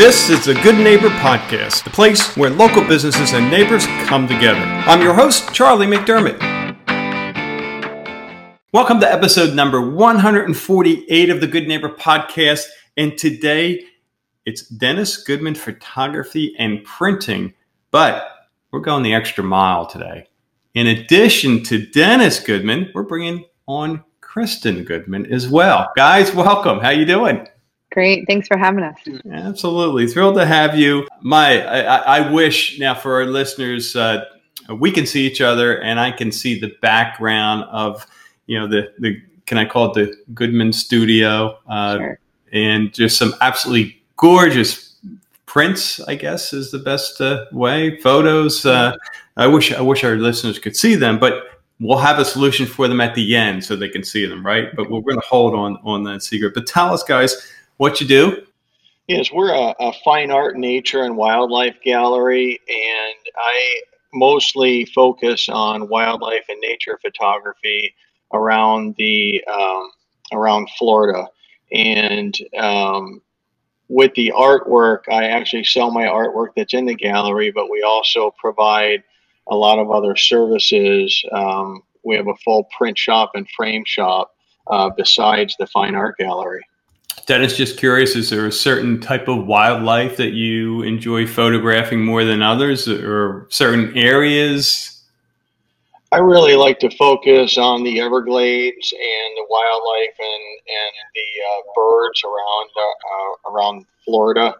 This is the Good Neighbor Podcast, the place where local businesses and neighbors come together. I'm your host, Charlie McDermott. Welcome to episode number 148 of the Good Neighbor Podcast. And today it's Dennis Goodman Photography and Printing, but we're going the extra mile today. In addition to Dennis Goodman, we're bringing on Kristen Goodman as well. Guys, welcome. How you doing? Great. Thanks for having us. Absolutely. Thrilled to have you. My, I, I wish now for our listeners, uh, we can see each other and I can see the background of, you know, the, the, can I call it the Goodman studio? Uh, sure. And just some absolutely gorgeous prints, I guess is the best uh, way. Photos. Uh, I wish, I wish our listeners could see them, but we'll have a solution for them at the end so they can see them, right? But we're going to hold on on that secret. But tell us, guys, what you do? Yes, we're a, a fine art, nature, and wildlife gallery, and I mostly focus on wildlife and nature photography around the um, around Florida. And um, with the artwork, I actually sell my artwork that's in the gallery, but we also provide a lot of other services. Um, we have a full print shop and frame shop uh, besides the fine art gallery. Dennis, just curious, is there a certain type of wildlife that you enjoy photographing more than others or certain areas? I really like to focus on the Everglades and the wildlife and, and the uh, birds around uh, uh, around Florida.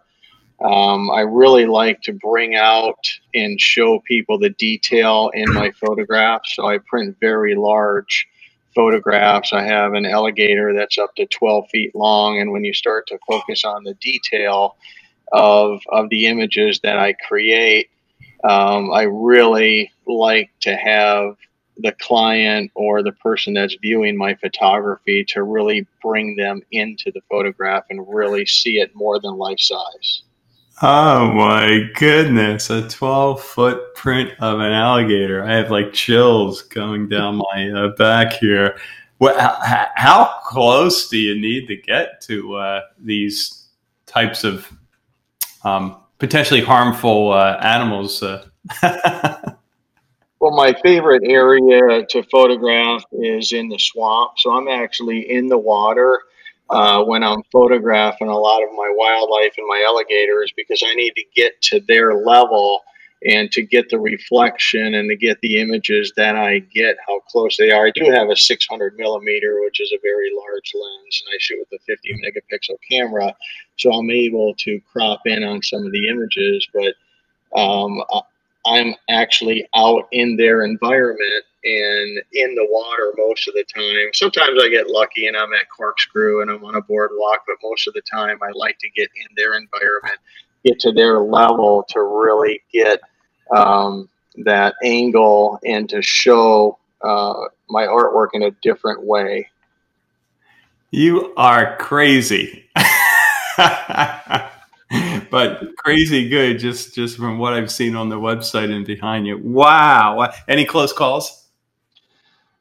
Um, I really like to bring out and show people the detail in my photographs. So I print very large photographs. I have an alligator that's up to 12 feet long. And when you start to focus on the detail of, of the images that I create, um, I really like to have the client or the person that's viewing my photography to really bring them into the photograph and really see it more than life size. Oh my goodness, a 12 foot print of an alligator. I have like chills going down my uh, back here. What, how, how, close do you need to get to uh, these types of um, potentially harmful uh, animals? Uh? well, my favorite area to photograph is in the swamp. So I'm actually in the water uh, when I'm photographing a lot of my wildlife and my alligators because I need to get to their level and to get the reflection and to get the images that I get, how close they are. I do have a 600 millimeter, which is a very large lens, and I shoot with a 50 megapixel camera, so I'm able to crop in on some of the images. But um, I'm actually out in their environment and in the water most of the time. Sometimes I get lucky and I'm at Corkscrew and I'm on a boardwalk, but most of the time I like to get in their environment, get to their level to really get um, that angle and to show uh, my artwork in a different way. You are crazy. but crazy good just just from what I've seen on the website and behind you. Wow. Any close calls?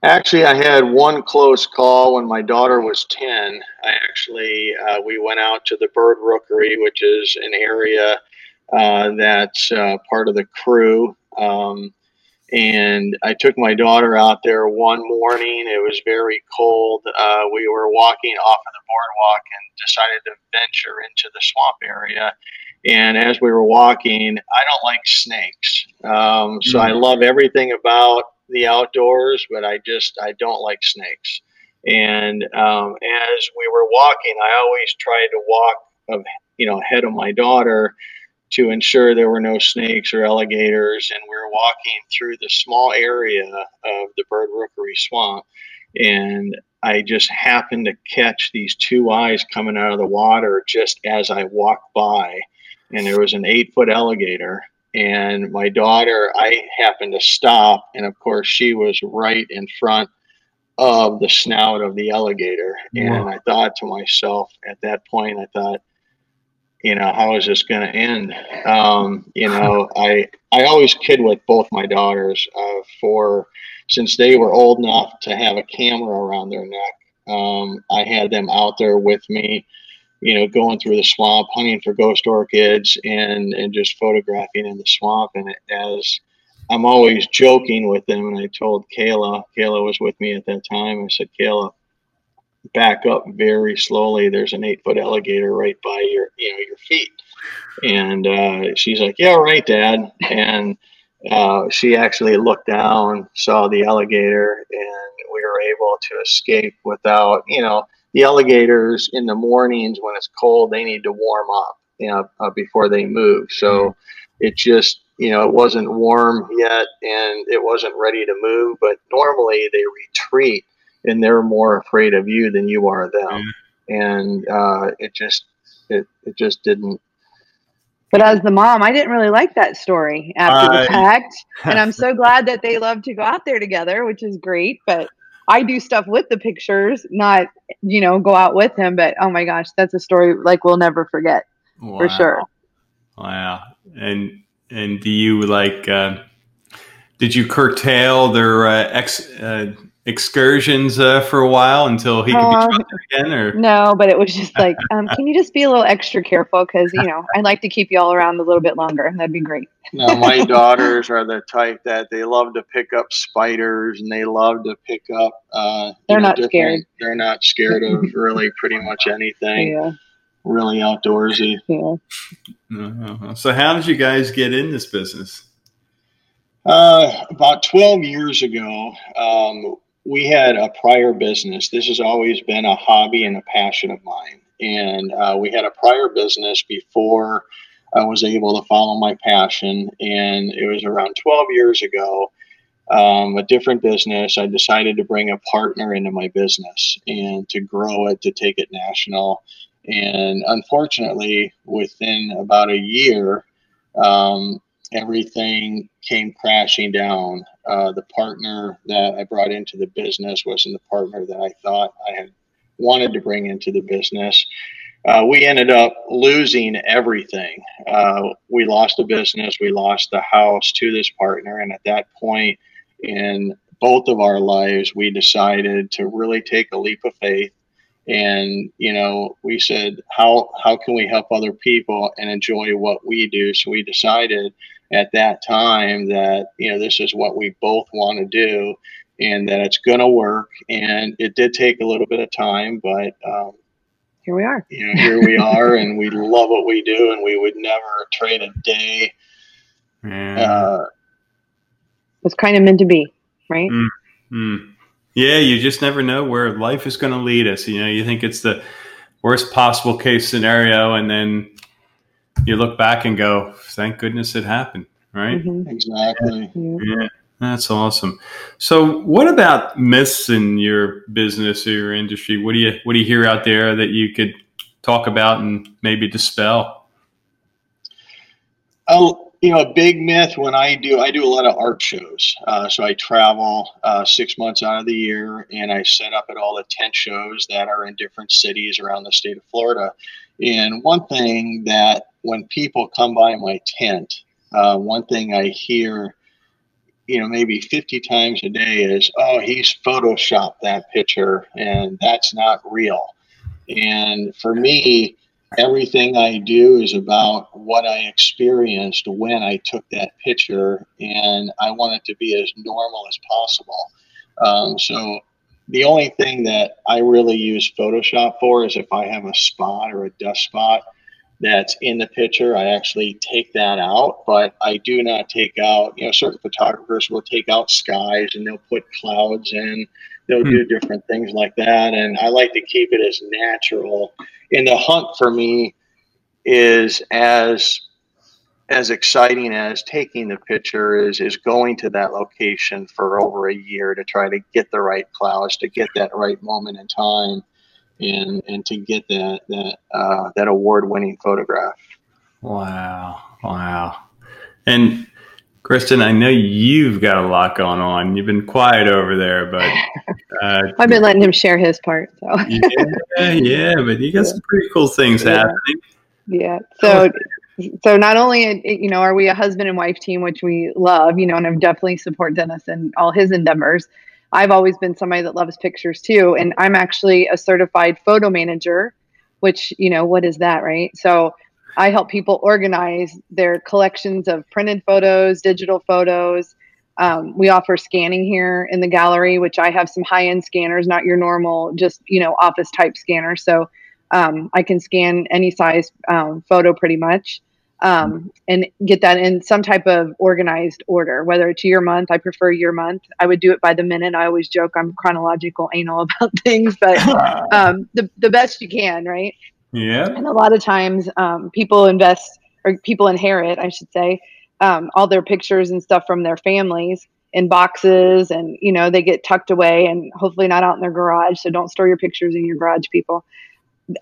Actually, I had one close call when my daughter was 10. I actually, uh, we went out to the bird rookery, which is an area uh, that's uh, part of the crew. Um, and I took my daughter out there one morning. It was very cold. Uh, we were walking off of the boardwalk and decided to venture into the swamp area. And as we were walking, I don't like snakes. Um, so mm-hmm. I love everything about the outdoors, but I just I don't like snakes. And um, as we were walking, I always tried to walk of you know ahead of my daughter to ensure there were no snakes or alligators. And we were walking through the small area of the bird rookery swamp, and I just happened to catch these two eyes coming out of the water just as I walked by, and there was an eight foot alligator and my daughter i happened to stop and of course she was right in front of the snout of the alligator and i thought to myself at that point i thought you know how is this going to end um, you know i i always kid with both my daughters uh, for since they were old enough to have a camera around their neck um, i had them out there with me you know, going through the swamp, hunting for ghost orchids, and and just photographing in the swamp. And as I'm always joking with them, and I told Kayla, Kayla was with me at that time. I said, Kayla, back up very slowly. There's an eight foot alligator right by your, you know, your feet. And uh, she's like, yeah, right, Dad. And uh, she actually looked down, saw the alligator, and we were able to escape without, you know, the alligators in the mornings when it's cold, they need to warm up, you know, uh, before they move. So mm-hmm. it just, you know, it wasn't warm yet and it wasn't ready to move. But normally they retreat and they're more afraid of you than you are them. Mm-hmm. And uh, it just, it, it just didn't but as the mom, I didn't really like that story after uh, the fact. and I'm so glad that they love to go out there together, which is great. But I do stuff with the pictures, not, you know, go out with him. But oh my gosh, that's a story like we'll never forget wow. for sure. Wow. And, and do you like, uh, did you curtail their uh, ex, uh, excursions uh, for a while until he could uh, be trusted again or no but it was just like um, can you just be a little extra careful because you know i'd like to keep you all around a little bit longer that'd be great no my daughters are the type that they love to pick up spiders and they love to pick up uh, they're know, not scared they're not scared of really pretty much anything yeah. really outdoorsy yeah. Uh-huh. so how did you guys get in this business uh, about 12 years ago, um, we had a prior business. This has always been a hobby and a passion of mine. And uh, we had a prior business before I was able to follow my passion. And it was around 12 years ago, um, a different business. I decided to bring a partner into my business and to grow it, to take it national. And unfortunately, within about a year, um, everything came crashing down. Uh, the partner that I brought into the business wasn't the partner that I thought I had wanted to bring into the business. Uh, we ended up losing everything. Uh, we lost the business, we lost the house to this partner, and at that point in both of our lives, we decided to really take a leap of faith. And you know, we said, how how can we help other people and enjoy what we do? So we decided at that time that you know this is what we both want to do and that it's going to work and it did take a little bit of time but um, here we are you know here we are and we love what we do and we would never trade a day mm. uh, it's kind of meant to be right mm. yeah you just never know where life is going to lead us you know you think it's the worst possible case scenario and then you look back and go, thank goodness it happened, right? Mm-hmm. Exactly. Yeah. That's awesome. So, what about myths in your business or your industry? What do you what do you hear out there that you could talk about and maybe dispel? Oh, you know, a big myth when I do I do a lot of art shows. Uh, so I travel uh, six months out of the year, and I set up at all the tent shows that are in different cities around the state of Florida. And one thing that when people come by my tent, uh, one thing I hear, you know, maybe 50 times a day is, oh, he's photoshopped that picture and that's not real. And for me, everything I do is about what I experienced when I took that picture, and I want it to be as normal as possible. Um, so the only thing that I really use Photoshop for is if I have a spot or a dust spot that's in the picture, I actually take that out, but I do not take out, you know, certain photographers will take out skies and they'll put clouds in, they'll hmm. do different things like that. And I like to keep it as natural. And the hunt for me is as as exciting as taking the picture is is going to that location for over a year to try to get the right clouds, to get that right moment in time, and and to get that that uh, that award winning photograph. Wow, wow, and. Kristen, I know you've got a lot going on. You've been quiet over there, but uh, I've been letting him share his part. So yeah, yeah, but you got yeah. some pretty cool things yeah. happening. Yeah. So so not only you know are we a husband and wife team which we love you know and i definitely support dennis and all his endeavors i've always been somebody that loves pictures too and i'm actually a certified photo manager which you know what is that, right? So I help people organize their collections of printed photos, digital photos. Um, we offer scanning here in the gallery, which I have some high end scanners, not your normal, just you know office type scanner. So um, I can scan any size um, photo pretty much um, and get that in some type of organized order, whether it's year month. I prefer year month. I would do it by the minute. I always joke I'm chronological anal about things, but um, the, the best you can, right? Yeah. And a lot of times um, people invest or people inherit, I should say, um, all their pictures and stuff from their families in boxes and, you know, they get tucked away and hopefully not out in their garage. So don't store your pictures in your garage, people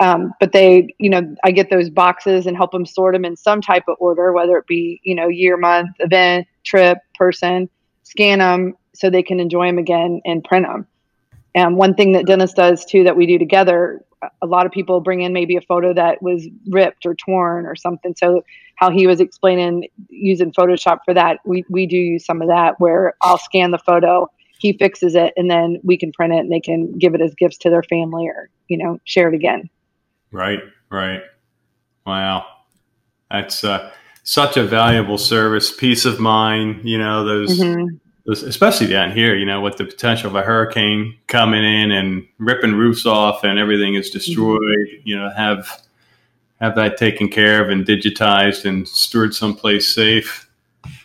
um, but they, you know, I get those boxes and help them sort them in some type of order, whether it be, you know, year, month, event, trip, person, scan them so they can enjoy them again and print them. And one thing that Dennis does too that we do together, a lot of people bring in maybe a photo that was ripped or torn or something. So how he was explaining using Photoshop for that, we, we do use some of that where I'll scan the photo, he fixes it, and then we can print it and they can give it as gifts to their family or, you know, share it again. Right, right. Wow. That's uh, such a valuable service, peace of mind, you know, those, mm-hmm. those, especially down here, you know, with the potential of a hurricane coming in and ripping roofs off and everything is destroyed, mm-hmm. you know, have, have that taken care of and digitized and stored someplace safe.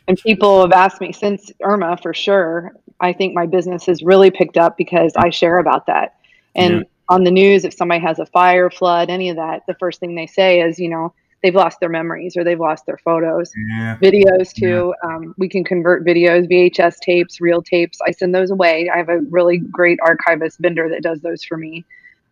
And people have asked me since Irma for sure. I think my business has really picked up because I share about that. And yeah on the news if somebody has a fire, flood, any of that, the first thing they say is, you know, they've lost their memories or they've lost their photos. Yeah. Videos too. Yeah. Um, we can convert videos, VHS tapes, reel tapes. I send those away. I have a really great archivist vendor that does those for me.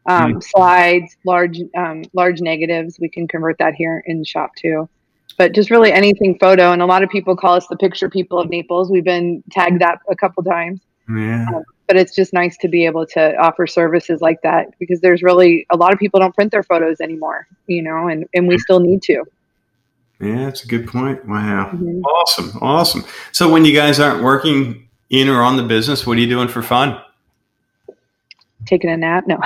Um. Slides, large um, large negatives. We can convert that here in the shop too. But just really anything photo. And a lot of people call us the picture people of Naples. We've been tagged that a couple times. Yeah. But it's just nice to be able to offer services like that because there's really a lot of people don't print their photos anymore, you know, and, and we still need to. Yeah, that's a good point. Wow. Mm-hmm. Awesome. Awesome. So when you guys aren't working in or on the business, what are you doing for fun? Taking a nap? No.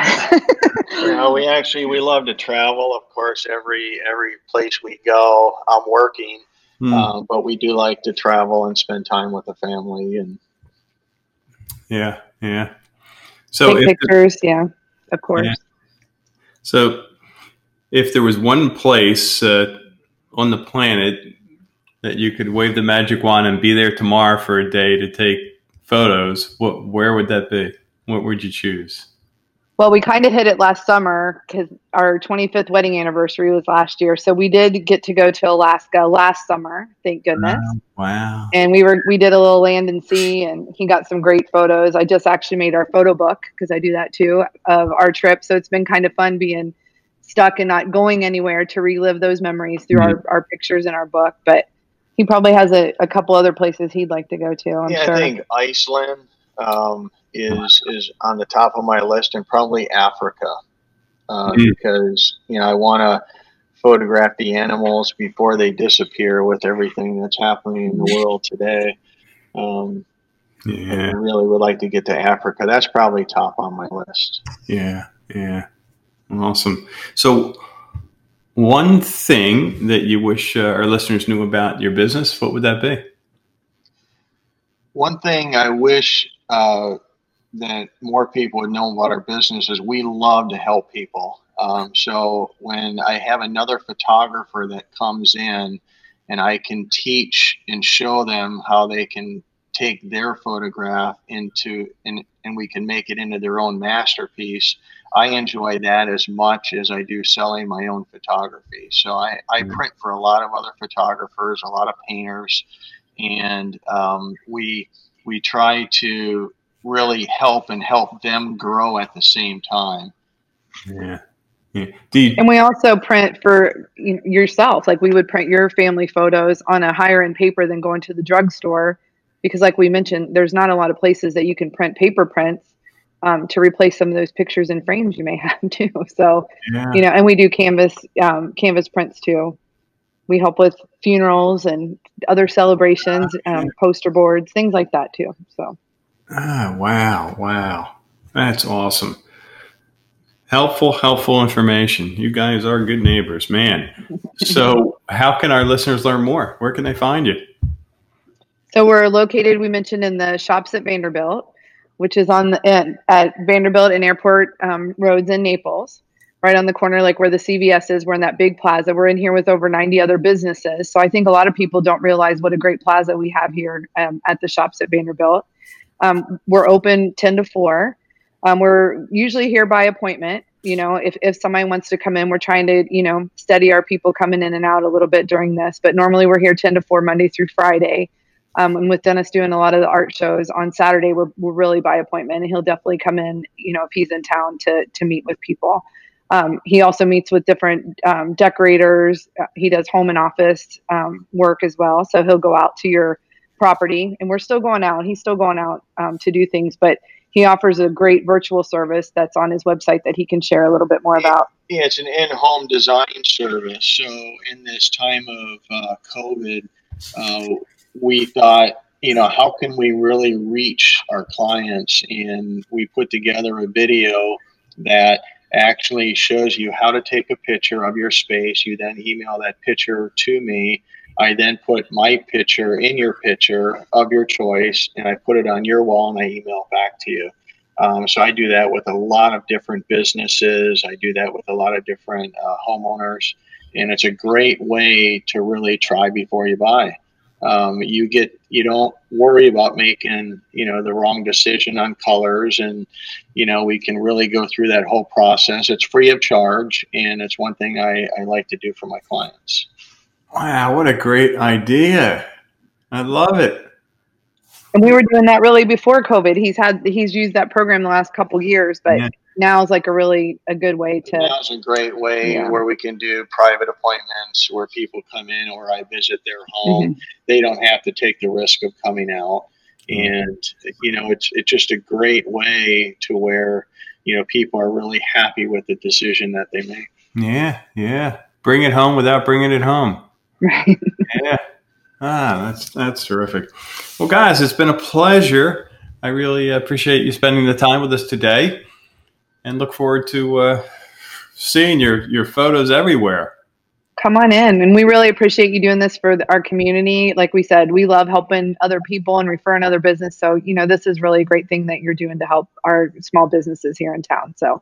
no, we actually we love to travel. Of course, every every place we go, I'm working, mm. uh, but we do like to travel and spend time with the family and. Yeah, yeah. So Take pictures, yeah, of course. Yeah. So if there was one place uh, on the planet that you could wave the magic wand and be there tomorrow for a day to take photos, what where would that be? What would you choose? Well, we kind of hit it last summer because our 25th wedding anniversary was last year. So we did get to go to Alaska last summer, thank goodness. Wow. wow. And we were we did a little land and sea, and he got some great photos. I just actually made our photo book because I do that too of our trip. So it's been kind of fun being stuck and not going anywhere to relive those memories through mm-hmm. our, our pictures in our book. But he probably has a, a couple other places he'd like to go to. I'm yeah, sure. I think Iceland. Um, is is on the top of my list, and probably Africa, uh, mm. because you know I want to photograph the animals before they disappear with everything that's happening in the world today. Um, yeah. I really would like to get to Africa. That's probably top on my list. Yeah, yeah, awesome. So, one thing that you wish uh, our listeners knew about your business, what would that be? One thing I wish uh, that more people would know about our business is we love to help people. Um, so when I have another photographer that comes in and I can teach and show them how they can take their photograph into and, and we can make it into their own masterpiece, I enjoy that as much as I do selling my own photography. So I, I mm-hmm. print for a lot of other photographers, a lot of painters, and um, we we try to really help and help them grow at the same time. Yeah. yeah. You- and we also print for yourself. Like we would print your family photos on a higher end paper than going to the drugstore, because like we mentioned, there's not a lot of places that you can print paper prints um, to replace some of those pictures and frames you may have too. So, yeah. you know, and we do canvas um, canvas prints too. We help with funerals and other celebrations, um, poster boards, things like that too. So. Ah, wow, wow, that's awesome. Helpful, helpful information. You guys are good neighbors, man. So, how can our listeners learn more? Where can they find you? So, we're located, we mentioned, in the shops at Vanderbilt, which is on the at, at Vanderbilt and Airport um, Roads in Naples, right on the corner, like where the CVS is. We're in that big plaza. We're in here with over 90 other businesses. So, I think a lot of people don't realize what a great plaza we have here um, at the shops at Vanderbilt. Um, we're open 10 to 4. Um, we're usually here by appointment. You know, if, if somebody wants to come in, we're trying to, you know, steady our people coming in and out a little bit during this. But normally we're here 10 to 4 Monday through Friday. Um, and with Dennis doing a lot of the art shows on Saturday, we're, we're really by appointment. And he'll definitely come in, you know, if he's in town to, to meet with people. Um, he also meets with different um, decorators. Uh, he does home and office um, work as well. So he'll go out to your property, and we're still going out. He's still going out um, to do things, but he offers a great virtual service that's on his website that he can share a little bit more about. Yeah, it's an in-home design service. So in this time of uh, COVID, uh, we thought, you know, how can we really reach our clients? And we put together a video that actually shows you how to take a picture of your space. You then email that picture to me I then put my picture in your picture of your choice, and I put it on your wall, and I email back to you. Um, so I do that with a lot of different businesses. I do that with a lot of different uh, homeowners, and it's a great way to really try before you buy. Um, you get you don't worry about making you know the wrong decision on colors, and you know we can really go through that whole process. It's free of charge, and it's one thing I, I like to do for my clients. Wow, what a great idea. I love it. And we were doing that really before COVID. He's had he's used that program the last couple years, but yeah. now is like a really a good way to Now's a great way yeah. where we can do private appointments where people come in or I visit their home. Mm-hmm. They don't have to take the risk of coming out. And you know, it's it's just a great way to where, you know, people are really happy with the decision that they make. Yeah, yeah. Bring it home without bringing it home. Right. yeah. Ah, that's that's terrific. Well, guys, it's been a pleasure. I really appreciate you spending the time with us today, and look forward to uh, seeing your your photos everywhere. Come on in, and we really appreciate you doing this for the, our community. Like we said, we love helping other people and referring other business. So you know, this is really a great thing that you're doing to help our small businesses here in town. So